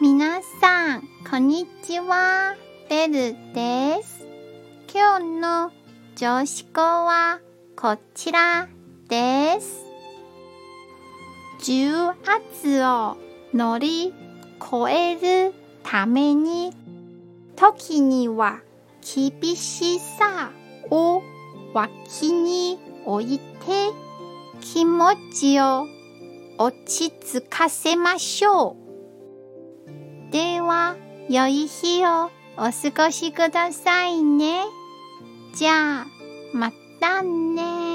皆さん、こんにちは。ベルです。今日の女子校はこちらです。重圧を乗り越えるために、時には厳しさを脇に置いて気持ちを落ち着かせましょう。は、良い日をお過ごしくださいね。じゃあ、またね。